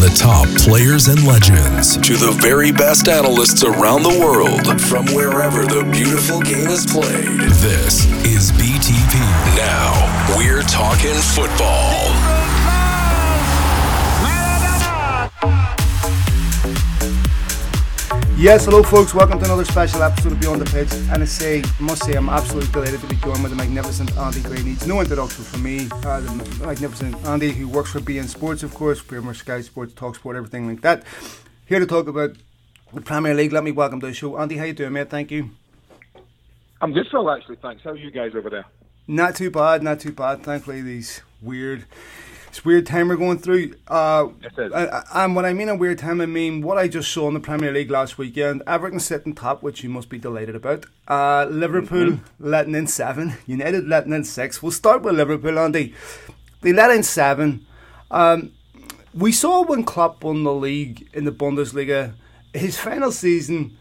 the top players and legends to the very best analysts around the world from wherever the beautiful game is played. This is BTP. Now, we're talking football. Yes, hello folks, welcome to another special episode of Beyond the Pitch. And I say, I must say, I'm absolutely delighted to be joined with the magnificent Andy Gray. Needs no introduction from me. Uh, the magnificent Andy, who works for beIN Sports, of course, Premier Sky Sports, Talk Sport, everything like that. Here to talk about the Premier League. Let me welcome to the show. Andy, how you doing, mate? Thank you. I'm good, Phil, actually, thanks. How are you guys over there? Not too bad, not too bad. Thankfully, these weird it's weird time we're going through. Uh, and when I mean a weird time, I mean what I just saw in the Premier League last weekend. Everton sitting top, which you must be delighted about. Uh, Liverpool mm-hmm. letting in seven. United letting in six. We'll start with Liverpool, Andy. They let in seven. Um, we saw when Klopp won the league in the Bundesliga, his final season,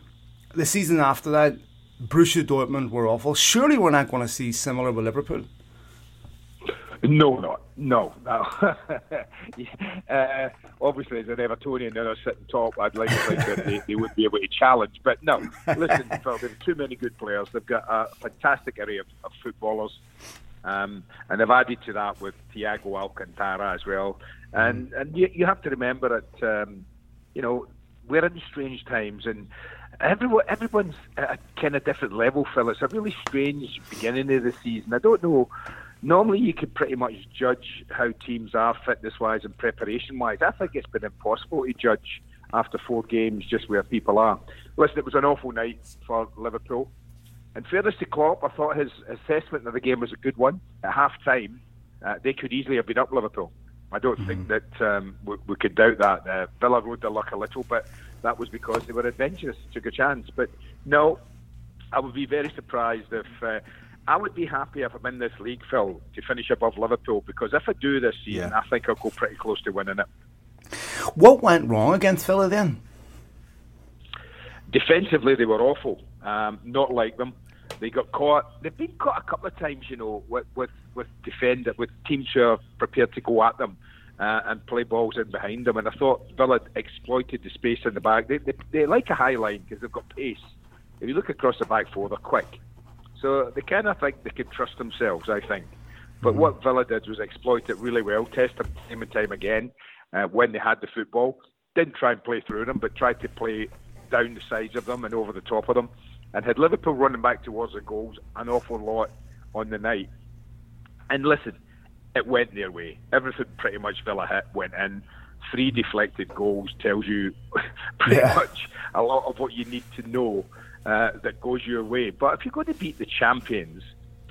the season after that, Borussia Dortmund were awful. Surely we're not going to see similar with Liverpool. No, not no, no. uh, obviously, as an Evertonian, they're sitting top. I'd like to think that they, they would be able to challenge. But no, listen, Phil, they've too many good players. They've got a fantastic array of, of footballers, um, and they've added to that with Thiago Alcantara as well. And and you, you have to remember that um, you know we're in strange times and. Everyone, everyone's at a kind of different level, Phil. It's a really strange beginning of the season. I don't know normally you could pretty much judge how teams are fitness wise and preparation wise. I think it's been impossible to judge after four games just where people are. Listen, it was an awful night for Liverpool. In fairness to Klopp, I thought his assessment of the game was a good one. At half time, uh, they could easily have been up Liverpool. I don't mm-hmm. think that um, we, we, could doubt that. Uh, Villa rode their luck a little, but that was because they were adventurous, took a chance. But no, I would be very surprised if uh, I would be happy if I'm in this league, Phil, to finish above Liverpool because if I do this season, yeah. I think I'll go pretty close to winning it. What went wrong against Villa then? Defensively, they were awful. Um, not like them. They got caught. They've been caught a couple of times, you know, with with with defender with teams who are prepared to go at them. Uh, and play balls in behind them. And I thought Villa exploited the space in the back. They, they, they like a high line because they've got pace. If you look across the back four, they're quick. So they kind of think they could trust themselves, I think. But mm-hmm. what Villa did was exploit it really well, test them time and time again uh, when they had the football. Didn't try and play through them, but tried to play down the sides of them and over the top of them. And had Liverpool running back towards the goals an awful lot on the night. And listen, it went their way. Everything pretty much Villa hit went in. Three deflected goals tells you pretty yeah. much a lot of what you need to know uh, that goes your way. But if you're going to beat the champions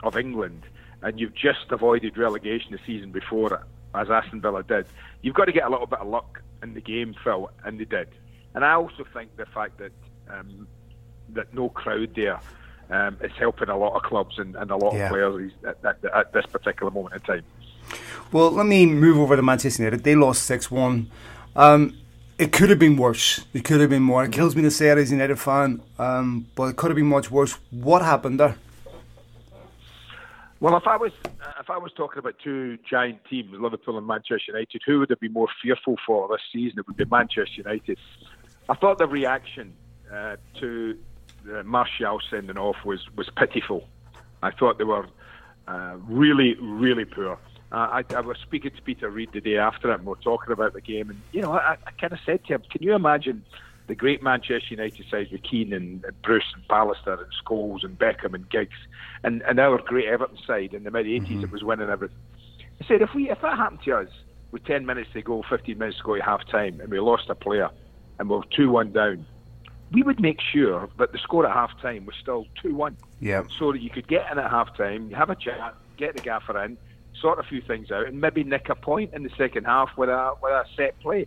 of England and you've just avoided relegation the season before, as Aston Villa did, you've got to get a little bit of luck in the game, Phil, and they did. And I also think the fact that um, that no crowd there um, is helping a lot of clubs and, and a lot yeah. of players at, at, at, this particular moment in time. Well, let me move over to Manchester United. They lost 6 1. Um, it could have been worse. It could have been more. It kills me to say it as a United fan, um, but it could have been much worse. What happened there? Well, if I was if I was talking about two giant teams, Liverpool and Manchester United, who would I be more fearful for this season? It would be Manchester United. I thought the reaction uh, to uh, Martial sending off was was pitiful. I thought they were uh, really, really poor. Uh, I, I, was speaking to Peter Reid the day after it, and we were talking about the game. And you know, I, I kind of said to him, "Can you imagine the great Manchester United side with Keane and, and Bruce and Pallister and Scholes and Beckham and Giggs, and, and our great Everton side in the mid '80s mm-hmm. that was winning everything?" I said, "If we if that happened to us with 10 minutes to go, 15 minutes to go at half time, and we lost a player, and we we're two one down." We would make sure that the score at half time was still 2 1. Yeah. So that you could get in at half time, have a chat, get the gaffer in, sort a few things out, and maybe nick a point in the second half with a with a set play.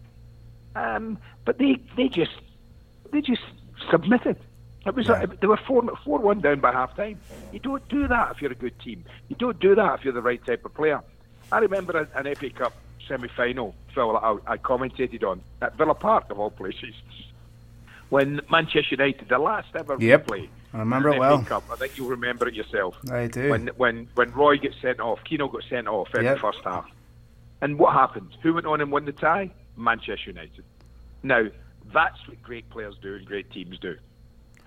Um, but they they just they just submitted. It was yeah. they were four four one down by half time. You don't do that if you're a good team. You don't do that if you're the right type of player. I remember an, an FA Cup semi final, Phil, I, I commentated on at Villa Park of all places, when Manchester United, the last ever yep. replay I remember it well. Cup. I think you'll remember it yourself. I do. When when when Roy gets sent off, Keano got sent off in yep. the first half. And what happened? Who went on and won the tie? Manchester United. Now, that's what great players do and great teams do.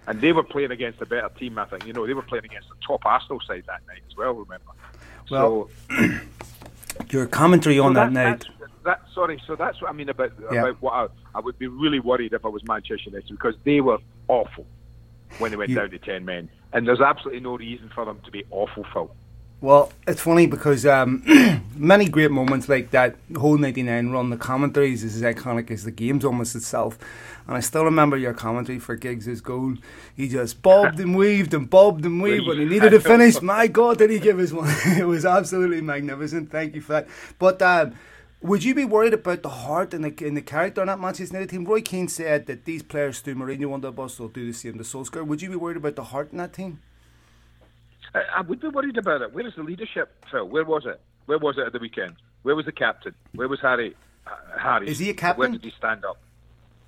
And they were playing against a better team, I think. You know, they were playing against the top Arsenal side that night as well, remember? Well, so, your commentary on so that, that night. That, sorry, so that's what I mean about, about what I, I, would be really worried if I was Manchester United because they were awful when they went you, down to 10 men. And there's absolutely no reason for them to be awful, Phil. Well, it's funny because um, many great moments like that whole 99 run, the commentaries is as iconic as the game's almost itself. And I still remember your commentary for Giggs' goal. He just bobbed and weaved and bobbed and weaved when he needed to finish. My God, did he give us one? it was absolutely magnificent. Thank you for that. But um, would you be worried about the heart and the, and the character on that Manchester United team? Roy Keane said that these players threw Mourinho under the bus, will do the same to Solskjaer. Would you be worried about the heart in that team? I, would be worried about it. Where is the leadership, Phil? Where was it? Where was it at the weekend? Where was the captain? Where was Harry? Uh, Harry? Is he a captain? Where did he stand up?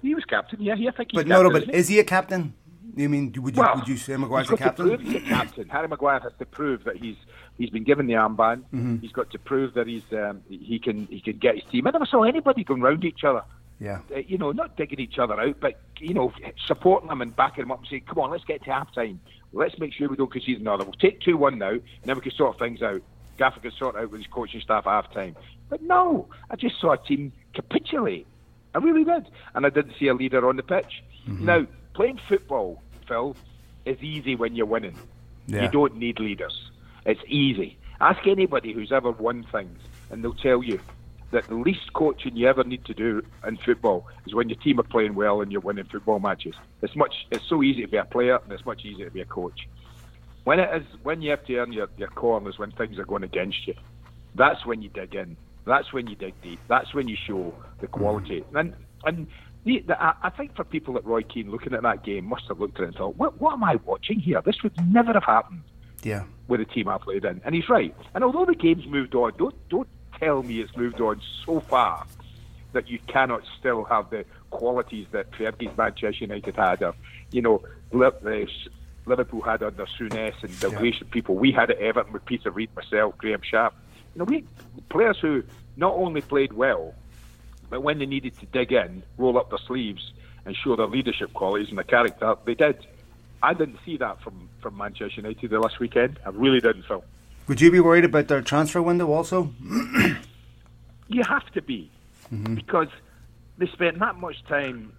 He was captain. Yeah, yeah I think he's but captain, no, no. But is he a captain? You mean would you well, would you say Maguire's a captain? Prove he's a captain. Harry Maguire has to prove that he's he's been given the armband. Mm-hmm. He's got to prove that he's um, he can he can get his team. I never saw anybody going round each other. Yeah. Uh, you know, not digging each other out, but you know, supporting them and backing them up and saying, "Come on, let's get to half time. Let's make sure we don't concede another. We'll take two one now, and then we can sort things out. Gaffer can sort out with his coaching staff at half time." But no, I just saw a team capitulate. I really did, and I didn't see a leader on the pitch. Mm-hmm. Now, playing football, Phil, is easy when you're winning. Yeah. You don't need leaders. It's easy. Ask anybody who's ever won things, and they'll tell you that the least coaching you ever need to do in football is when your team are playing well and you're winning football matches. It's much, it's so easy to be a player and it's much easier to be a coach. When it is, when you have to earn your, your corners, when things are going against you, that's when you dig in. That's when you dig deep. That's when you show the quality. Mm-hmm. And and the, the, I think for people like Roy Keane looking at that game must have looked at it and thought, what, what am I watching here? This would never have happened. Yeah. With the team I played in, and he's right. And although the game's moved on, don't don't tell me it's moved on so far that you cannot still have the qualities that Fergie's Manchester United had, or you know, uh, Liverpool had under Souness and the yeah. people. We had at Everton with Peter Reid, myself, Graeme Sharp. You know, we players who not only played well, but when they needed to dig in, roll up their sleeves, and show their leadership qualities and their character, they did. I didn't see that from, from Manchester United the last weekend. I really didn't, Phil. Would you be worried about their transfer window also? you have to be, mm-hmm. because they spent that much time.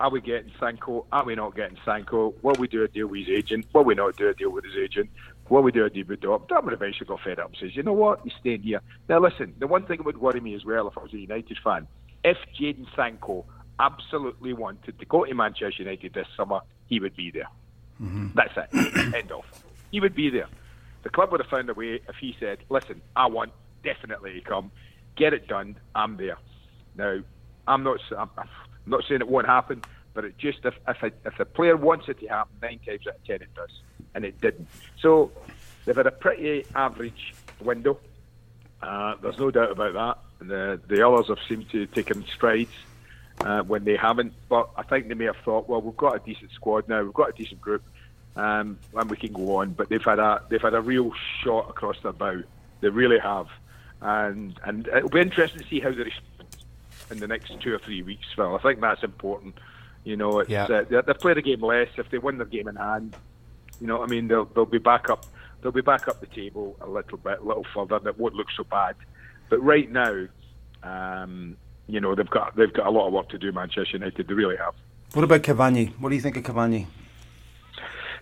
Are we getting Sancho? Are we not getting Sancho? Will we do a deal with his agent? Will we not do a deal with his agent? Will we do a deal with Dortmund? Dortmund eventually got fed up and says, you know what, he's staying here. Now listen, the one thing that would worry me as well if I was a United fan, if Jadon Sancho absolutely wanted to go to Manchester United this summer, he would be there. Mm-hmm. That's it. End of. He would be there. The club would have found a way if he said, "Listen, I want definitely to come, get it done. I'm there." Now, I'm not. I'm not saying it won't happen, but it just if if a, if a player wants it to happen, nine times out of ten it does, and it didn't. So they've had a pretty average window. Uh, there's no doubt about that. The the others have seemed to have taken strides uh, when they haven't. But I think they may have thought, well, we've got a decent squad now, we've got a decent group um, and we can go on. But they've had a they've had a real shot across their bow. They really have, and and it'll be interesting to see how they respond in the next two or three weeks. Phil, I think that's important. You know, it's, yeah. uh, they, they've played a game less. If they win their game in hand, you know, what I mean, they'll they'll be back up. They'll be back up the table a little bit, a little further. That won't look so bad. But right now, um, you know, they've got they've got a lot of work to do. Manchester United, they really have. What about Cavani? What do you think of Cavani?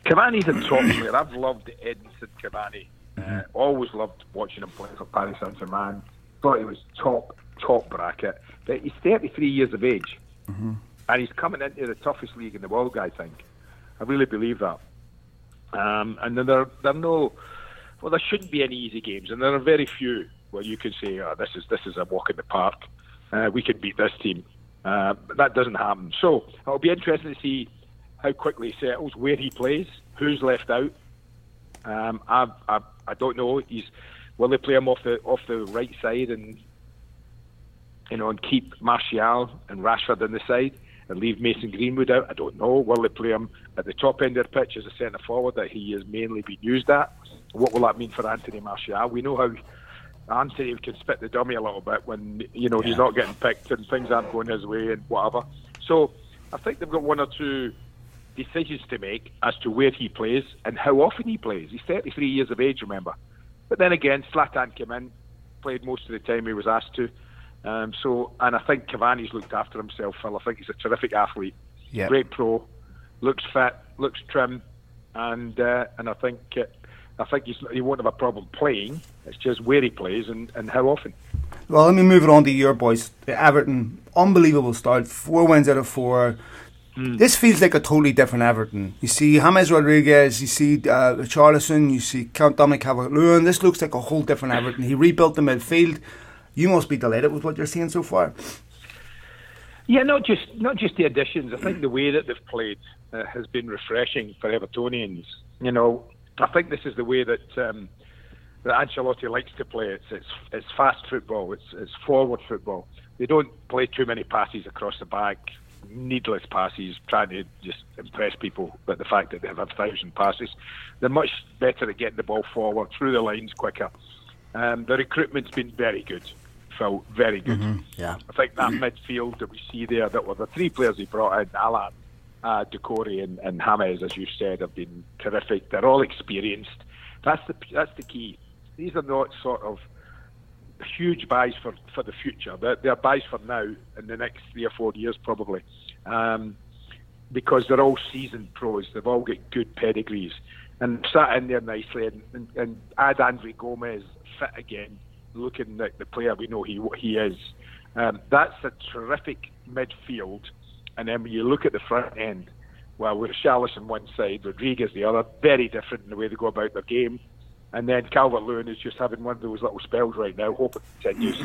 Cavani's a top player. I've loved Edinson Cavani. Uh, always loved watching him play for Paris Saint Germain. Thought he was top, top bracket. But he's 33 years of age. Mm-hmm. And he's coming into the toughest league in the world, I think. I really believe that. Um, and then there, there are no, well, there shouldn't be any easy games. And there are very few where you can say, oh, this is, this is a walk in the park. Uh, we can beat this team. Uh, but that doesn't happen. So it'll be interesting to see how quickly he settles, where he plays, who's left out. Um, I, I, I don't know. He's will they play him off the off the right side and you know and keep Martial and Rashford on the side and leave Mason Greenwood out? I don't know. Will they play him at the top end of the pitch as a centre forward that he has mainly been used at? What will that mean for Anthony Martial? We know how Anthony can spit the dummy a little bit when you know yeah. he's not getting picked and things aren't going his way and whatever. So I think they've got one or two decisions to make as to where he plays and how often he plays. He's 33 years of age, remember. But then again, Zlatan came in, played most of the time he was asked to. Um, so, and I think Cavani's looked after himself, Phil. I think he's a terrific athlete, yep. great pro, looks fit, looks trim, and uh, and I think uh, I think he's, he won't have a problem playing. It's just where he plays and, and how often. Well, let me move it on to your boys. Everton, unbelievable start, four wins out of four. Mm. This feels like a totally different Everton. You see James Rodriguez, you see uh, Richarlison, you see Count Dominic Calvert-Lewin. This looks like a whole different Everton. He rebuilt the midfield. You must be delighted with what you're seeing so far. Yeah, not just not just the additions. I think the way that they've played uh, has been refreshing for Evertonians. You know, I think this is the way that um, that Ancelotti likes to play. It's it's it's fast football. It's it's forward football. They don't play too many passes across the back, needless passes, trying to just impress people. But the fact that they have a thousand passes, they're much better at getting the ball forward through the lines quicker. Um, the recruitment's been very good. Phil, very good. Mm-hmm. Yeah, I think that midfield that we see there, that were the three players he brought in, Allan, uh, Doucouré and, and James, as you said, have been terrific. They're all experienced. That's the that's the key. These are not sort of huge buys for, for the future. They're, they're buys for now in the next three or four years probably, um, because they're all seasoned pros. They've all got good pedigrees and sat in there nicely. And, and, and add Andre Gomes fit again, looking like the player we know he he is. Um, that's a terrific midfield and then when you look at the front end, well, with Richarlison one side, Rodriguez the other, very different in the way they go about their game. And then Calvert Lewin is just having one of those little spells right now, hope it continues,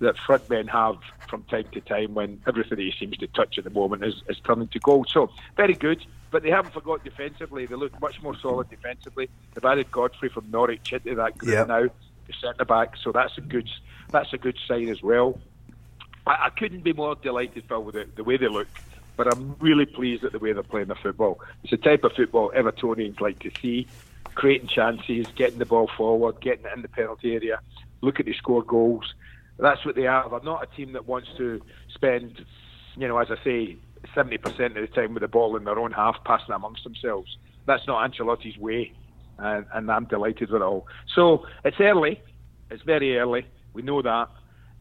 that front men have from time to time when everything he seems to touch at the moment is, is turning to gold. So, very good. But they haven't forgot defensively. They look much more solid defensively. They've added Godfrey from Norwich into that group yep. now, the centre back. So that's a good that's a good sign as well. I, I couldn't be more delighted, Phil, with the, the way they look but I'm really pleased at the way they're playing the football. It's the type of football Evertonians like to see, creating chances, getting the ball forward, getting it in the penalty area, looking to score goals. That's what they are. They're not a team that wants to spend, you know, as I say, 70% of the time with the ball in their own half, passing amongst themselves. That's not Ancelotti's way, and, and I'm delighted with it all. So it's early. It's very early. We know that.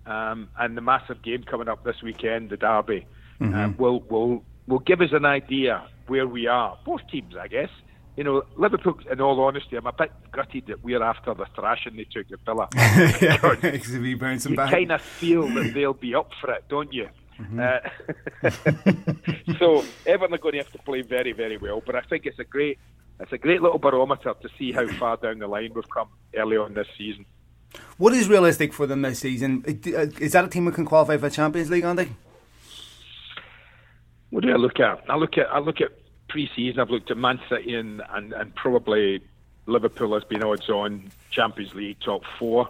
Um, and the massive game coming up this weekend, the derby mm-hmm. uh, will will will give us an idea where we are. Both teams, I guess. You know, Liverpool. In all honesty, I'm a bit gutted that we're after the thrashing they took at Villa. you kind of feel that they'll be up for it, don't you? Mm-hmm. Uh, so Everton are going to have to play very, very well. But I think it's a great, it's a great little barometer to see how far down the line we've come early on this season. What is realistic for them this season? Is that a team that can qualify for the Champions League, Andy? What do I look at? I look at I look at pre-season. I've looked at Man City and, and, and probably Liverpool has been odds on Champions League top four.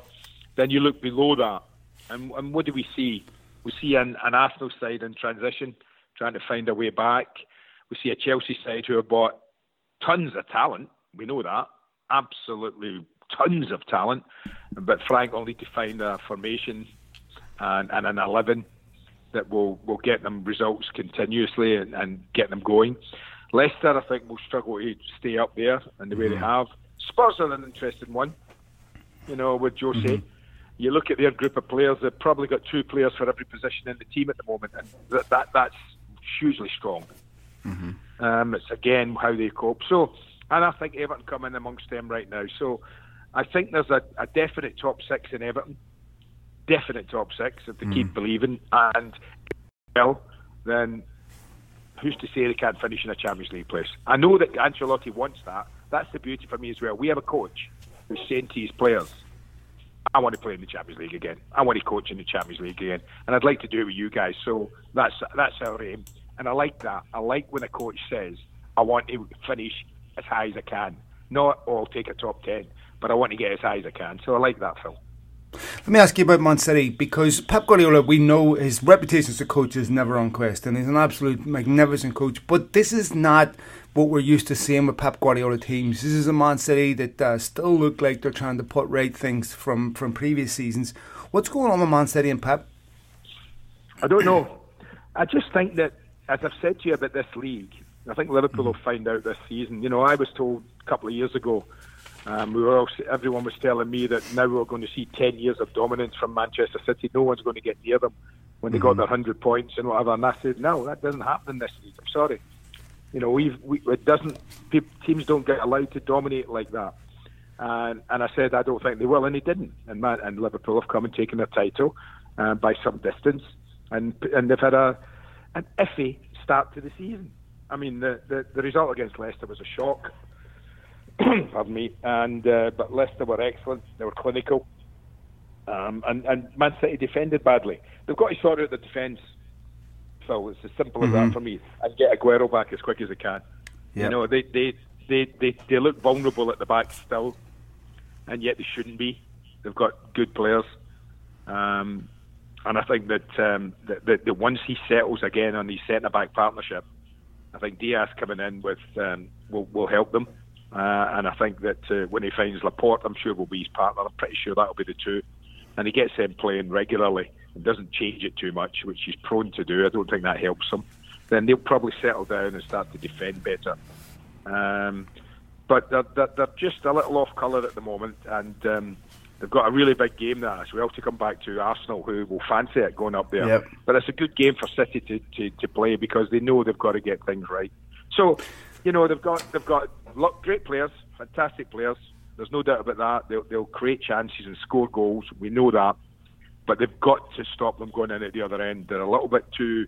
Then you look below that, and, and what do we see? We see an, an Arsenal side in transition, trying to find a way back. We see a Chelsea side who have bought tons of talent. We know that, absolutely tons of talent. But Frank will need to find a formation and, and an eleven that will will get them results continuously and, and get them going. Leicester, I think, will struggle to stay up there in the way mm-hmm. they have. Spurs are an interesting one, you know, with Jose. Mm-hmm. You look at their group of players; they've probably got two players for every position in the team at the moment, and that, that that's hugely strong. Mm-hmm. Um, it's again how they cope. So, and I think Everton come in amongst them right now. So, I think there's a, a definite top six in Everton definite top six if they mm. keep believing. And well, then who's to say they can't finish in a Champions League place? I know that Ancelotti wants that. That's the beauty for me as well. We have a coach who's saying to his players, I want to play in the Champions League again. I want to coach in the Champions League again, and I'd like to do it with you guys. So that's that's our aim, and I like that. I like when a coach says, "I want to finish as high as I can." Not, "Oh, I'll take a top 10, but I want to get as high as I can. So I like that, Phil. Let me ask you about Man City because Pep Guardiola, we know his reputation as a coach is never on question. He's an absolute magnificent coach, but this is not what we're used to seeing with Pep Guardiola teams. This is a Man City that uh, still look like they're trying to put right things from, from previous seasons. What's going on with Man City and Pep? I don't know. I just think that, as I've said to you about this league, I think Liverpool will find out this season. You know, I was told a couple of years ago, um, we were everyone was telling me that now we're going to see 10 years of dominance from Manchester City. No one's going to get near them when they mm-hmm. got their 100 points and whatever. And I said, no, that doesn't happen in this league. I'm sorry. You know, we've, we, it doesn't, teams don't get allowed to dominate like that. And, and I said, I don't think they will, and they didn't. And, Man, and Liverpool have come and taken their title uh, by some distance. And, and they've had a, an iffy start to the season. I mean, the, the, the result against Leicester was a shock. Pardon me. And uh, but Leicester were excellent. They were clinical. Um, and, and Man City defended badly. They've got to sort out the defence, Phil. It's as simple mm-hmm. as that mm-hmm. for me. And get Aguero back as quick as they can. Yep. You know, they, they, they, they, they look vulnerable at the back still, and yet they shouldn't be. They've got good players. Um, and I think that, um, that, that, that once he settles again on his centre back partnership, I think Dias coming in with um, will will help them. Uh, and I think that uh, when he finds Laporte, I'm sure will be his partner. I'm pretty sure that'll be the two. And he gets them playing regularly and doesn't change it too much, which he's prone to do. I don't think that helps them. Then they'll probably settle down and start to defend better. Um, but they're, they're, they're, just a little off colour at the moment, and um, they've got a really big game there as well to come back to Arsenal, who will fancy it going up there. Yep. But it's a good game for City to, to, to play because they know they've got to get things right. So, you know, they've got they've got great players, fantastic players. There's no doubt about that. They'll, they'll create chances and score goals. We know that, but they've got to stop them going in at the other end. They're a little bit too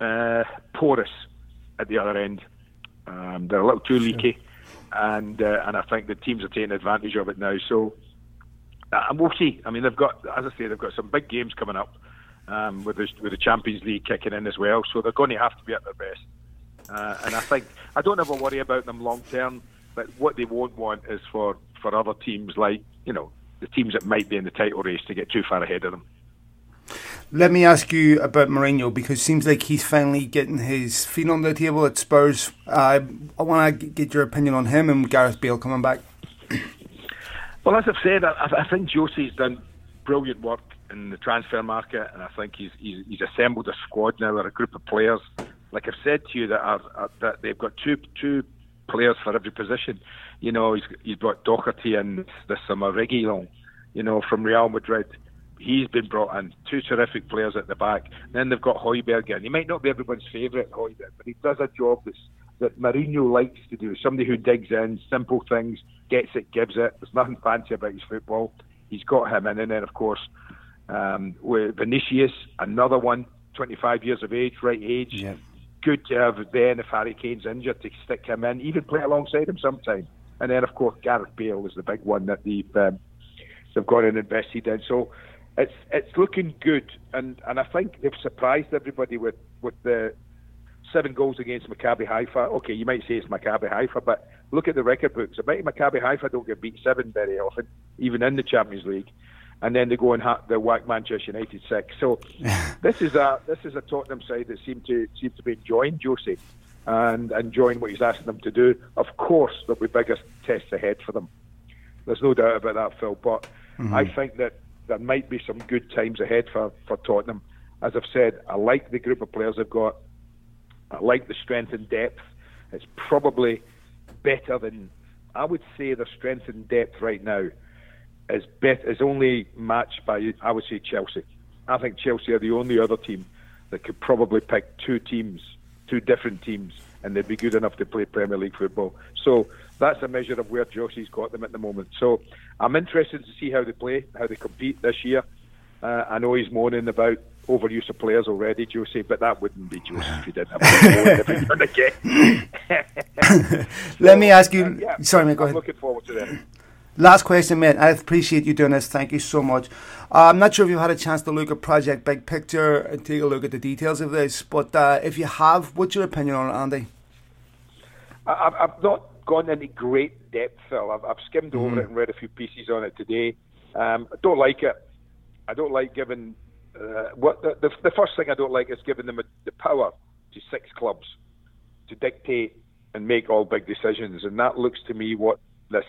uh, porous at the other end. Um, they're a little too leaky, and uh, and I think the teams are taking advantage of it now. So uh, and we'll see. I mean, they've got, as I say, they've got some big games coming up um, with the with the Champions League kicking in as well. So they're going to have to be at their best. Uh, and I think I don't ever worry about them long term. But what they won't want is for for other teams like you know the teams that might be in the title race to get too far ahead of them. Let me ask you about Mourinho because it seems like he's finally getting his feet on the table at Spurs. Uh, I want to get your opinion on him and Gareth Bale coming back. Well, as I've said, I, I think Jose's done brilliant work in the transfer market, and I think he's, he's, he's assembled a squad now, or a group of players. Like I've said to you, that are, are that they've got two two players for every position. You know, he's he's brought Doherty in this summer, Reguilon, you know, from Real Madrid. He's been brought in. Two terrific players at the back. Then they've got Højbjerg in. He might not be everyone's favourite, Højbjerg, but he does a job that's that Mourinho likes to do. Somebody who digs in, simple things, gets it, gives it. There's nothing fancy about his football. He's got him in, and then of course um, with Vinicius, another one, 25 years of age, right age. Yeah. Good to have then if Harry Kane's injured to stick him in, even play alongside him sometime. And then of course Gareth Bale is the big one that they've um, they've gone and invested in. So it's it's looking good, and and I think they've surprised everybody with with the seven goals against Maccabi Haifa. Okay, you might say it's Maccabi Haifa, but look at the record books. I bet Maccabi Haifa don't get beat seven very often, even in the Champions League. And then they go and ha- they whack Manchester United six. So this is a this is a Tottenham side that seem to seem to be enjoying Josie and enjoying what he's asking them to do. Of course, there'll be bigger tests ahead for them. There's no doubt about that, Phil. But mm-hmm. I think that there might be some good times ahead for, for Tottenham. As I've said, I like the group of players they've got. I like the strength and depth. It's probably better than I would say their strength and depth right now is bet is only matched by I would say Chelsea. I think Chelsea are the only other team that could probably pick two teams, two different teams, and they'd be good enough to play Premier League football. So that's a measure of where Josie's got them at the moment. So I'm interested to see how they play, how they compete this year. Uh, I know he's moaning about overuse of players already, Josie, but that wouldn't be Josie if he didn't have again. Let me ask you. Uh, yeah, sorry, mate, go I'm ahead. looking forward to that. Last question, mate. I appreciate you doing this. Thank you so much. Uh, I'm not sure if you've had a chance to look at Project Big Picture and take a look at the details of this, but uh, if you have, what's your opinion on it, Andy? I, I've not gone into great depth, Phil. I've, I've skimmed mm-hmm. over it and read a few pieces on it today. Um, I don't like it. I don't like giving uh, what the, the, the first thing I don't like is giving them a, the power to six clubs to dictate and make all big decisions, and that looks to me what this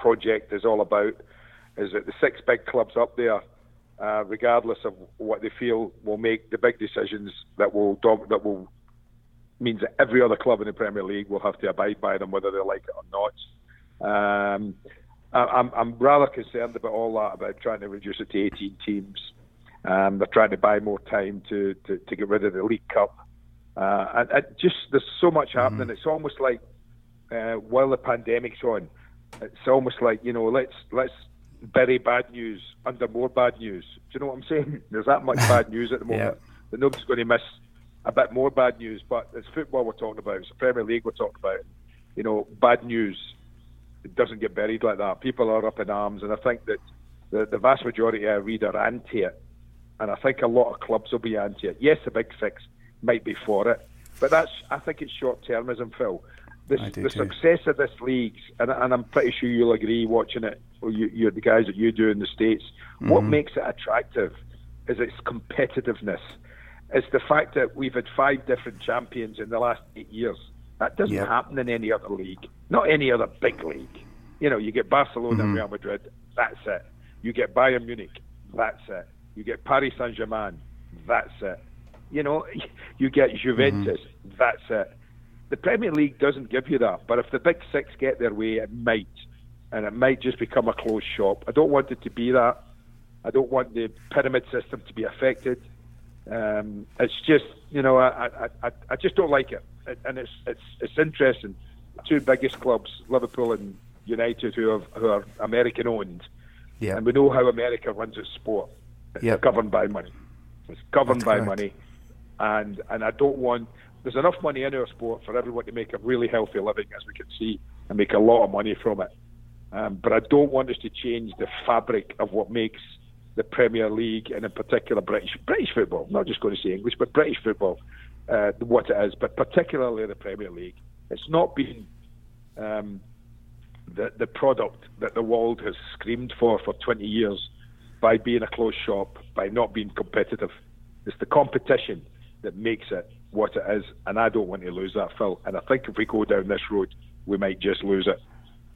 project is all about. Is that the six big clubs up there, uh, regardless of what they feel, will make the big decisions that will that will means that every other club in the Premier League will have to abide by them, whether they like it or not. Um, I'm, I'm rather concerned about all that, about trying to reduce it to 18 teams. Um, they're trying to buy more time to, to, to get rid of the League Cup. Uh, and it just there's so much happening. Mm-hmm. It's almost like uh, while the pandemic's on, it's almost like you know let's let's bury bad news under more bad news. Do you know what I'm saying? There's that much bad news at the moment yeah. that nobody's going to miss a bit more bad news. But it's football we're talking about. It's the Premier League we're talking about. You know, bad news it doesn't get buried like that. People are up in arms, and I think that the, the vast majority I read are anti it, and I think a lot of clubs will be anti it. Yes, the big six might be for it, but that's I think it's short termism, Phil. This, the success of this league, and, and, I'm pretty sure you'll agree watching it, or you, you're the guys that you do in the states. Mm-hmm. What makes it attractive is its competitiveness. It's the fact that we've had five different champions in the last eight years. That doesn't yep. happen in any other league, not any other big league. You know, you get Barcelona mm-hmm. and Real Madrid, that's it. You get Bayern Munich, that's it. You get Paris Saint Germain, that's it. You know, you get Juventus, mm-hmm. that's it. The Premier League doesn't give you that, but if the big six get their way, it might, and it might just become a closed shop. I don't want it to be that. I don't want the pyramid system to be affected. Um, it's just, you know, I, I, I just don't like it, and it's it's it's interesting. Two biggest clubs, Liverpool and United, who are who are American owned, yeah. and we know how America runs its sport. It's yep. governed by money. It's governed That's by correct. money, and and I don't want. There's enough money in our sport for everyone to make a really healthy living, as we can see, and make a lot of money from it. Um, but I don't want us to change the fabric of what makes the Premier League and in particular British British football. I'm not just going to say English, but British football, uh, what it is, but particularly the Premier League. It's not been um, the the product that the world has screamed for for 20 years by being a closed shop, by not being competitive. It's the competition that makes it what it is, and I don't want to lose that, Phil. And I think if we go down this road, we might just lose it.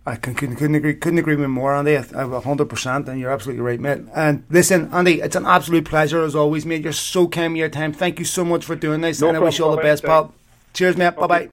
I couldn't, couldn't agree couldn't agree with more, Andy. Hundred percent, and you're absolutely right, mate. And listen, Andy, it's an absolute pleasure as always, mate. You're so kind of your time. Thank you so much for doing this, no and I wish you all the best, pal. Cheers, mate. Okay. Bye bye.